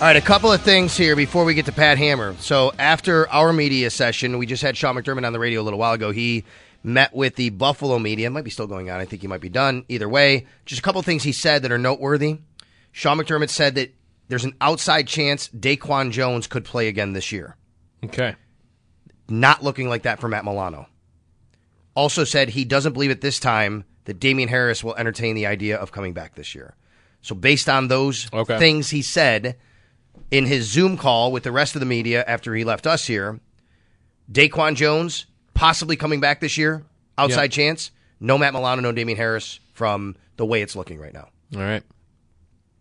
All right, a couple of things here before we get to Pat Hammer. So after our media session, we just had Sean McDermott on the radio a little while ago. He met with the Buffalo media. It might be still going on. I think he might be done. Either way, just a couple of things he said that are noteworthy. Sean McDermott said that there's an outside chance Daquan Jones could play again this year. Okay. Not looking like that for Matt Milano. Also said he doesn't believe at this time that Damien Harris will entertain the idea of coming back this year. So based on those Okay. things he said in his Zoom call with the rest of the media after he left us here, Daquan Jones possibly coming back this year, outside chance. No Matt Milano, no Damien Harris from the way it's looking right now. All right.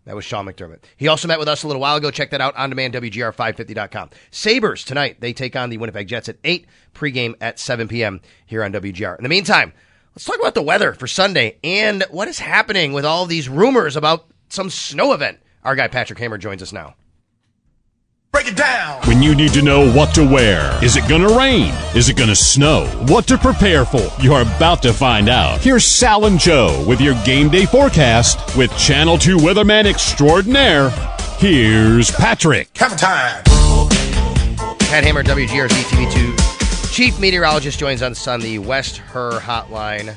That was Sean McDermott. He also met with us a little while ago. Check that out on demand, WGR550.com. Sabres tonight. They take on the Winnipeg Jets at 8, pregame at 7 p.m. here on WGR. In the meantime, let's talk about the weather for Sunday and what is happening with all these rumors about some snow event. Our guy Patrick Hammer joins us now. Break it down. When you need to know what to wear. Is it gonna rain? Is it gonna snow? What to prepare for? You're about to find out. Here's Sal and Joe with your game day forecast with Channel 2 weatherman extraordinaire. Here's Patrick. Have a time. Pat Hammer, WGRZ TV2 chief meteorologist, joins us on the West Herr hotline.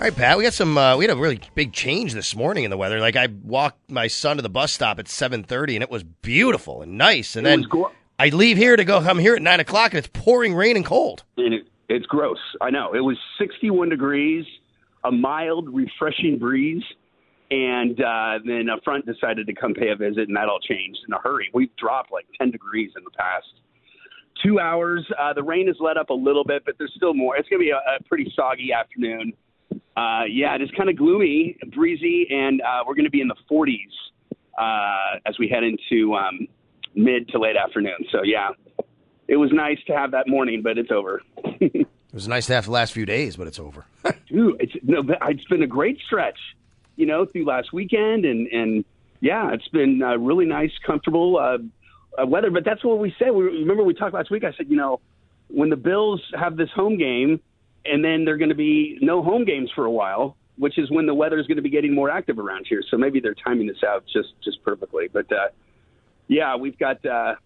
All right, Pat, we got some. Uh, we had a really big change this morning in the weather. Like I walked my son to the bus stop at seven thirty, and it was beautiful and nice. And It then gro- I leave here to go come here at nine o'clock, and it's pouring rain and cold. and it, it's gross. I know. It was 61 degrees, a mild, refreshing breeze, and uh, then a front decided to come pay a visit, and that all changed in a hurry. We've dropped like 10 degrees in the past two hours. Uh, the rain has let up a little bit, but there's still more. It's going to be a, a pretty soggy afternoon. Uh, yeah, it is kind of gloomy, breezy, and uh, we're going to be in the 40s uh, as we head into um, mid to late afternoon. So yeah, it was nice to have that morning, but it's over. It was nice to have the last few days, but it's over. Dude, it's no, it's been a great stretch, you know, through last weekend, and and yeah, it's been uh, really nice, comfortable uh, uh, weather. But that's what we said. We remember we talked last week. I said, you know, when the Bills have this home game, and then they're going to be no home games for a while, which is when the weather is going to be getting more active around here. So maybe they're timing this out just just perfectly. But uh, yeah, we've got. Uh,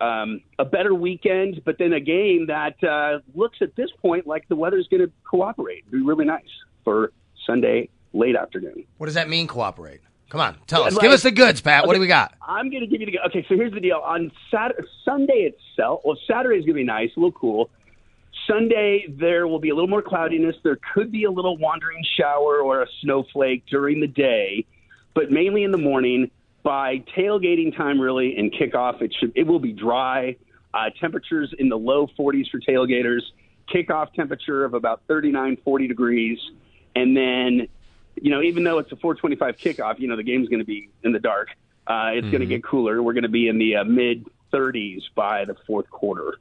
um, a better weekend, but then a game that uh, looks at this point like the weather's going to cooperate. It'd be really nice for Sunday late afternoon. What does that mean? Cooperate? Come on, tell us. Like- Give us the goods, Pat. What do we got? I'm going to give you the goods. okay. So here's the deal: on Saturday, Sunday itself, well, Saturday's going to be nice, a little cool. Sunday there will be a little more cloudiness. There could be a little wandering shower or a snowflake during the day, but mainly in the morning. By tailgating time, really, and kickoff, it should it will be dry. Uh, temperatures in the low 40s for tailgaters. Kickoff temperature of about 39, 40 degrees, and then you know, even though it's a 425 kickoff, you know, the game's going to be in the dark. Uh, it's going to get cooler. We're going to be in the uh, mid 30s by the fourth quarter.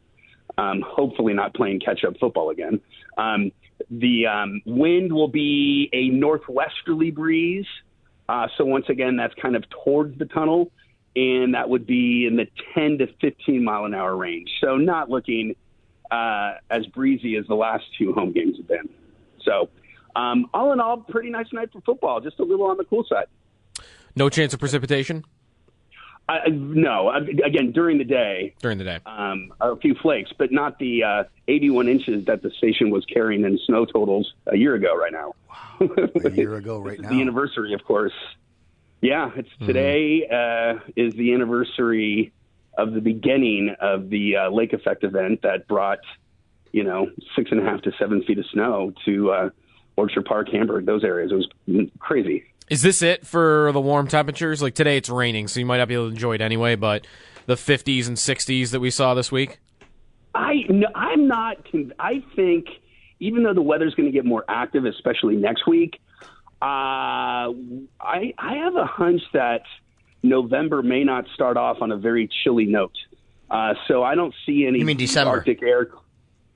Um, hopefully, not playing catch up football again. Um, the um, wind will be a northwesterly breeze. Uh, so, once again, that's kind of towards the tunnel, and that would be in the 10 to 15 mile an hour range. So, not looking uh, as breezy as the last two home games have been. So, um, all in all, pretty nice night for football. Just a little on the cool side. No chance of precipitation? I, no, I- again during the day, during the day. um, a few flakes, but not the uh, 81 inches that the station was carrying in snow totals a year ago. Right now, A year ago, right now. the anniversary, of course. Yeah, it's Mm-hmm. today uh, is the anniversary of the beginning of the uh, lake effect event that brought, you know, six and a half to seven feet of snow to uh, Orchard Park, Hamburg, those areas. It was crazy. Is this it for the warm temperatures? Like today, it's raining, so you might not be able to enjoy it anyway. But the 50s and 60s that we saw this week. I no, I'm not. I think even though the weather's going to get more active, especially next week, uh, I I have a hunch that November may not start off on a very chilly note. Uh, so I don't see any You mean December? Arctic air.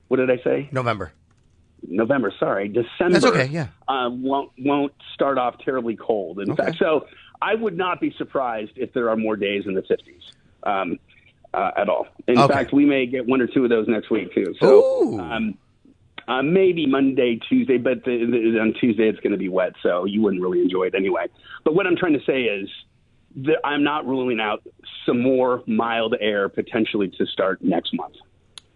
What did I say? November. November. Sorry, December. That's okay, yeah. uh, won't won't start off terribly cold. In Okay. fact, so I would not be surprised if there are more days in the 50s um, uh, at all. In Okay. fact, we may get one or two of those next week too. So um, uh, maybe Monday, Tuesday, but the, the, on Tuesday it's going to be wet, so you wouldn't really enjoy it anyway. But what I'm trying to say is. that I'm not ruling out some more mild air potentially to start next month.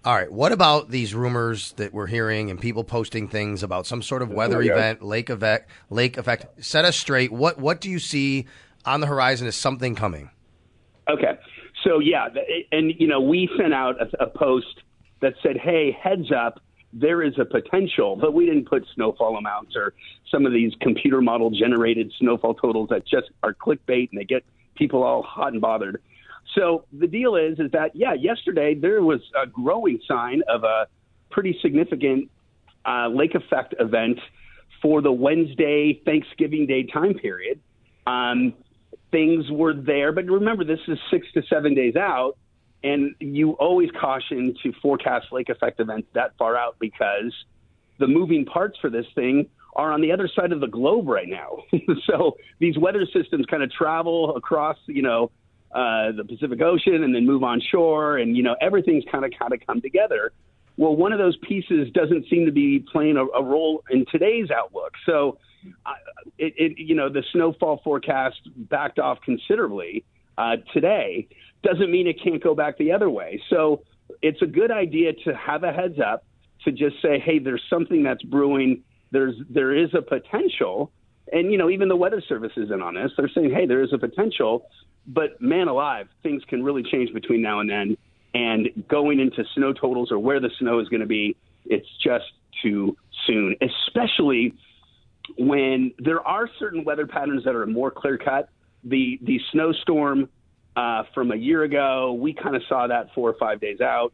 All right. What about these rumors that we're hearing and people posting things about some sort of weather Oh, event, lake effect, lake effect? Set us straight. What what do you see on the horizon? Is something coming? Okay. So yeah, and you know, we sent out a, a post that said, "Hey, heads up, there is a potential," but we didn't put snowfall amounts or some of these computer model generated snowfall totals that just are clickbait and they get people all hot and bothered. So the deal is, is that yeah, yesterday there was a growing sign of a pretty significant uh, lake effect event for the Wednesday Thanksgiving Day time period. Um, things were there, but remember, this is six to seven days out, and you always caution to forecast lake effect events that far out because the moving parts for this thing are on the other side of the globe right now. so these weather systems kind of travel across, you know, uh, the Pacific Ocean and then move on shore, and you know everything's kind of kind of come together. Well, one of those pieces doesn't seem to be playing a, a role in today's outlook. So, uh, it, it you know the snowfall forecast backed off considerably uh, today. Doesn't mean it can't go back the other way. So it's a good idea to have a heads up to just say, hey, there's something that's brewing. There's there is a potential, and you know even the Weather Service is in on this. They're saying, hey, there is a potential, but man alive, things can really change between now and then. And going into snow totals or where the snow is going to be, it's just too soon, especially when there are certain weather patterns that are more clear cut. The the snowstorm uh, from a year ago, we kind of saw that four or five days out.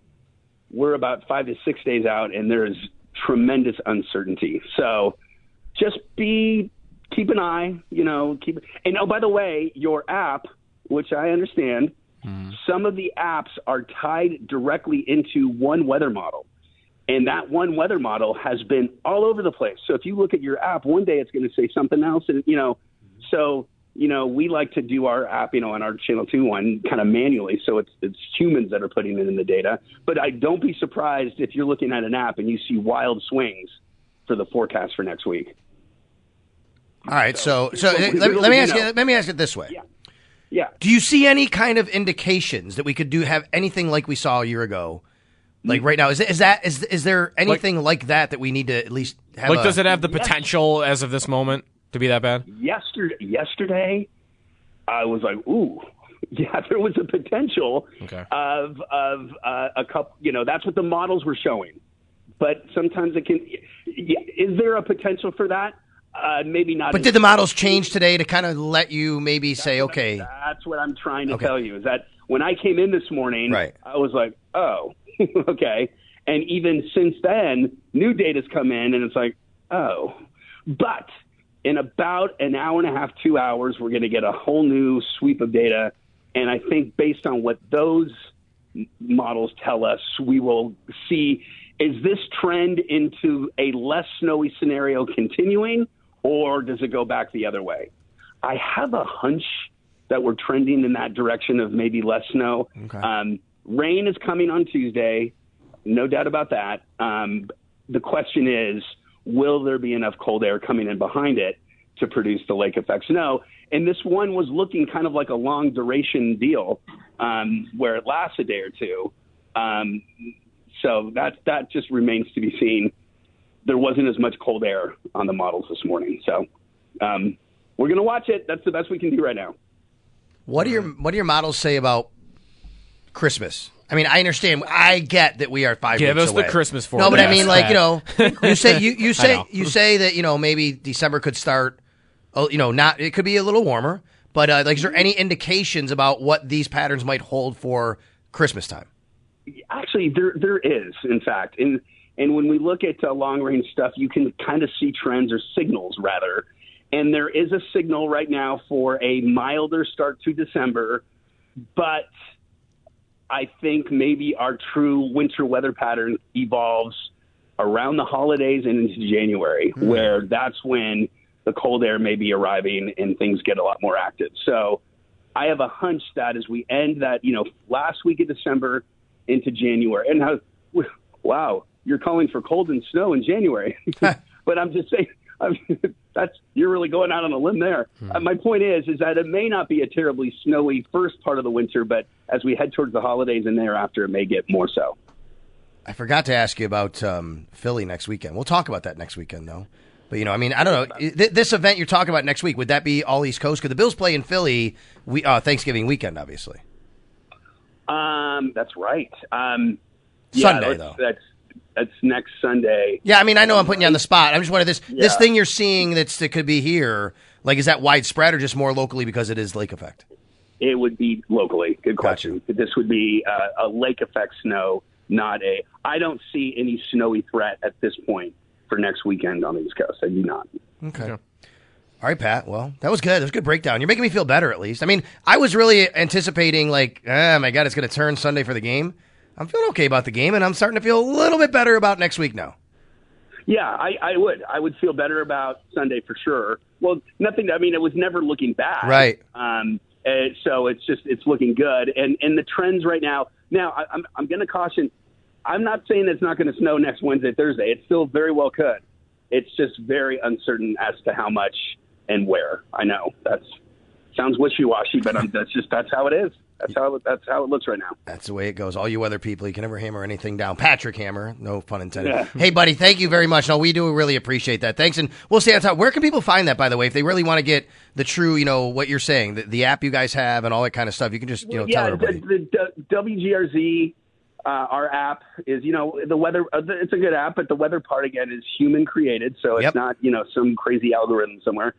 We're about five to six days out, and there is tremendous uncertainty. So just be keep an eye, you know, keep and oh by the way, your app, which I understand, mm-hmm. some of the apps are tied directly into one weather model. And that one weather model has been all over the place. So if you look at your app, one day it's going to say something else and you know, so you know, we like to do our app, you know, on our channel two one kind of manually. So it's it's humans that are putting it in the data. But I don't be surprised if you're looking at an app and you see wild swings for the forecast for next week. All right. So so Well, let, me- let me ask you let me ask it this way. Yeah. Yeah. Do you see any kind of indications that we could do have anything like we saw a year ago? Like right now, is is that is is there anything like, that that we need to at least have? Like, a- does it have the Yes. potential as of this moment to be that bad? yesterday, yesterday, I was like, ooh, yeah, there was a potential Okay. of of uh, a couple. You know, that's what the models were showing. But sometimes it can. Yeah, is there a potential for that? Uh, maybe not. But did the models change today to kind of let you maybe say, okay, That's what I'm trying to Okay. tell you. Is that when I came in this morning, Right. I was like, oh, okay. And even since then, new data's come in, and it's like, oh. But in about an hour and a half, two hours, we're going to get a whole new sweep of data. And I think based on what those models tell us, we will see is this trend into a less snowy scenario continuing, or does it go back the other way? I have a hunch that we're trending in that direction of maybe less snow. Um, rain is coming on Tuesday, no doubt about that. Um, the question is, will there be enough cold air coming in behind it to produce the lake effect snow. And this one was looking kind of like a long duration deal um, where it lasts a day or two. Um, so that that just remains to be seen. There wasn't as much cold air on the models this morning, so um, we're going to watch it. That's the best we can do right now. What do your What do your models say about Christmas? I mean, I understand. I get that we are five. Give weeks us the away. Christmas No, but I mean, like you know, you say you, you say you say that you know maybe December could start. Oh, you know, not it could be a little warmer, but uh, like, is there any indications about what these patterns might hold for Christmas time? Actually, there there is, in fact, and and when we look at uh, long range stuff, you can kind of see trends or signals rather. And there is a signal right now for a milder start to December, but I think maybe our true winter weather pattern evolves around the holidays and into January, where that's when the cold air may be arriving and things get a lot more active. So I have a hunch that as we end that, you know, last week of December into January, and how, wow, you're calling for cold and snow in January. but I'm just saying, I mean, that's you're really going out on a limb there. Uh, my point is, is that it may not be a terribly snowy first part of the winter, but as we head towards the holidays and thereafter, it may get more so. I forgot to ask you about um, Philly next weekend. We'll talk about that next weekend, though. But you know, I mean, I don't know. This event you're talking about next week would that be all East Coast? Could the Bills play in Philly? We uh, Thanksgiving weekend, obviously. Um, that's right. Um, Sunday, let's- though. That's that's next Sunday. Yeah, I mean, I know I'm putting you on the spot. I'm just wondering this this thing you're seeing that's that could be here. Like, is that widespread or just more locally because it is lake effect? It would be locally. Good question. This would be uh, a lake effect snow, not a. I don't see any snowy threat at this point for next weekend on the East Coast. I do not. Okay. All right, Pat. Well, that was good. That was a good breakdown. You're making me feel better, at least. I mean, I was really anticipating, like, oh my God, it's going to turn Sunday for the game. I'm feeling okay about the game, and I'm starting to feel a little bit better about next week now. Yeah, I, I would. I would feel better about Sunday for sure. Well, nothing. I mean, it was never looking bad. Right. Um, and so it's just it's looking good, and and the trends right now. Now I, I'm I'm going to caution. I'm not saying it's not going to snow next Wednesday, Thursday. It still very well could. It's just very uncertain as to how much and where. I know that's sounds wishy washy, but I'm, that's just that's how it is. That's how it, that's how it looks right now. That's the way it goes. All you other people, you can never hammer anything down. Patrick Hammer, no pun intended. Yeah. Hey, buddy, thank you very much. No, we do really appreciate that. Thanks, and we'll stay on top. Where can people find that, by the way, if they really want to get the true, you know, what you're saying, the, the app you guys have, and all that kind of stuff? You can just, you know, tell everybody. the, the, the WGRZ, uh, our app is, you know, the weather. Uh, it's a good app, but the weather part again is human created, so it's Yep. not, you know, some crazy algorithm somewhere.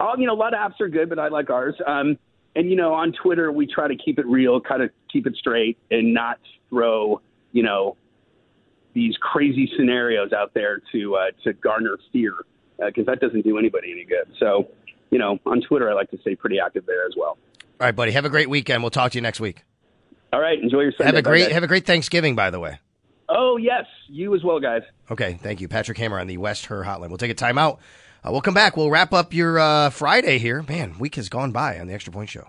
All, you know, a lot of apps are good, but I like ours. Um, and you know, on Twitter, we try to keep it real, kind of keep it straight, and not throw, you know, these crazy scenarios out there to uh, to garner fear, because that doesn't do anybody any good. So, you know, on Twitter, I like to stay pretty active there as well. All right, buddy. Have a great weekend. We'll talk to you next week. All right, enjoy your Sunday. Have a great guys. have a great Thanksgiving, by the way. Oh yes, you as well, guys. Okay, thank you, Patrick Hammer on the West Herr Hotline. We'll take a timeout. Uh, we'll come back. We'll wrap up your uh, Friday here. Man, week has gone by on the Extra Point Show.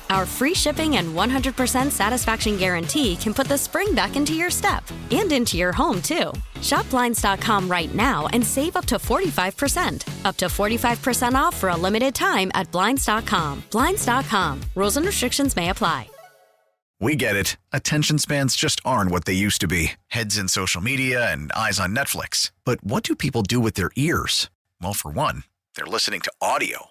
Our free shipping and 100% satisfaction guarantee can put the spring back into your step and into your home, too. Shop Blinds.com right now and save up to 45%. Up to 45% off for a limited time at Blinds.com. Blinds.com. Rules and restrictions may apply. We get it. Attention spans just aren't what they used to be heads in social media and eyes on Netflix. But what do people do with their ears? Well, for one, they're listening to audio.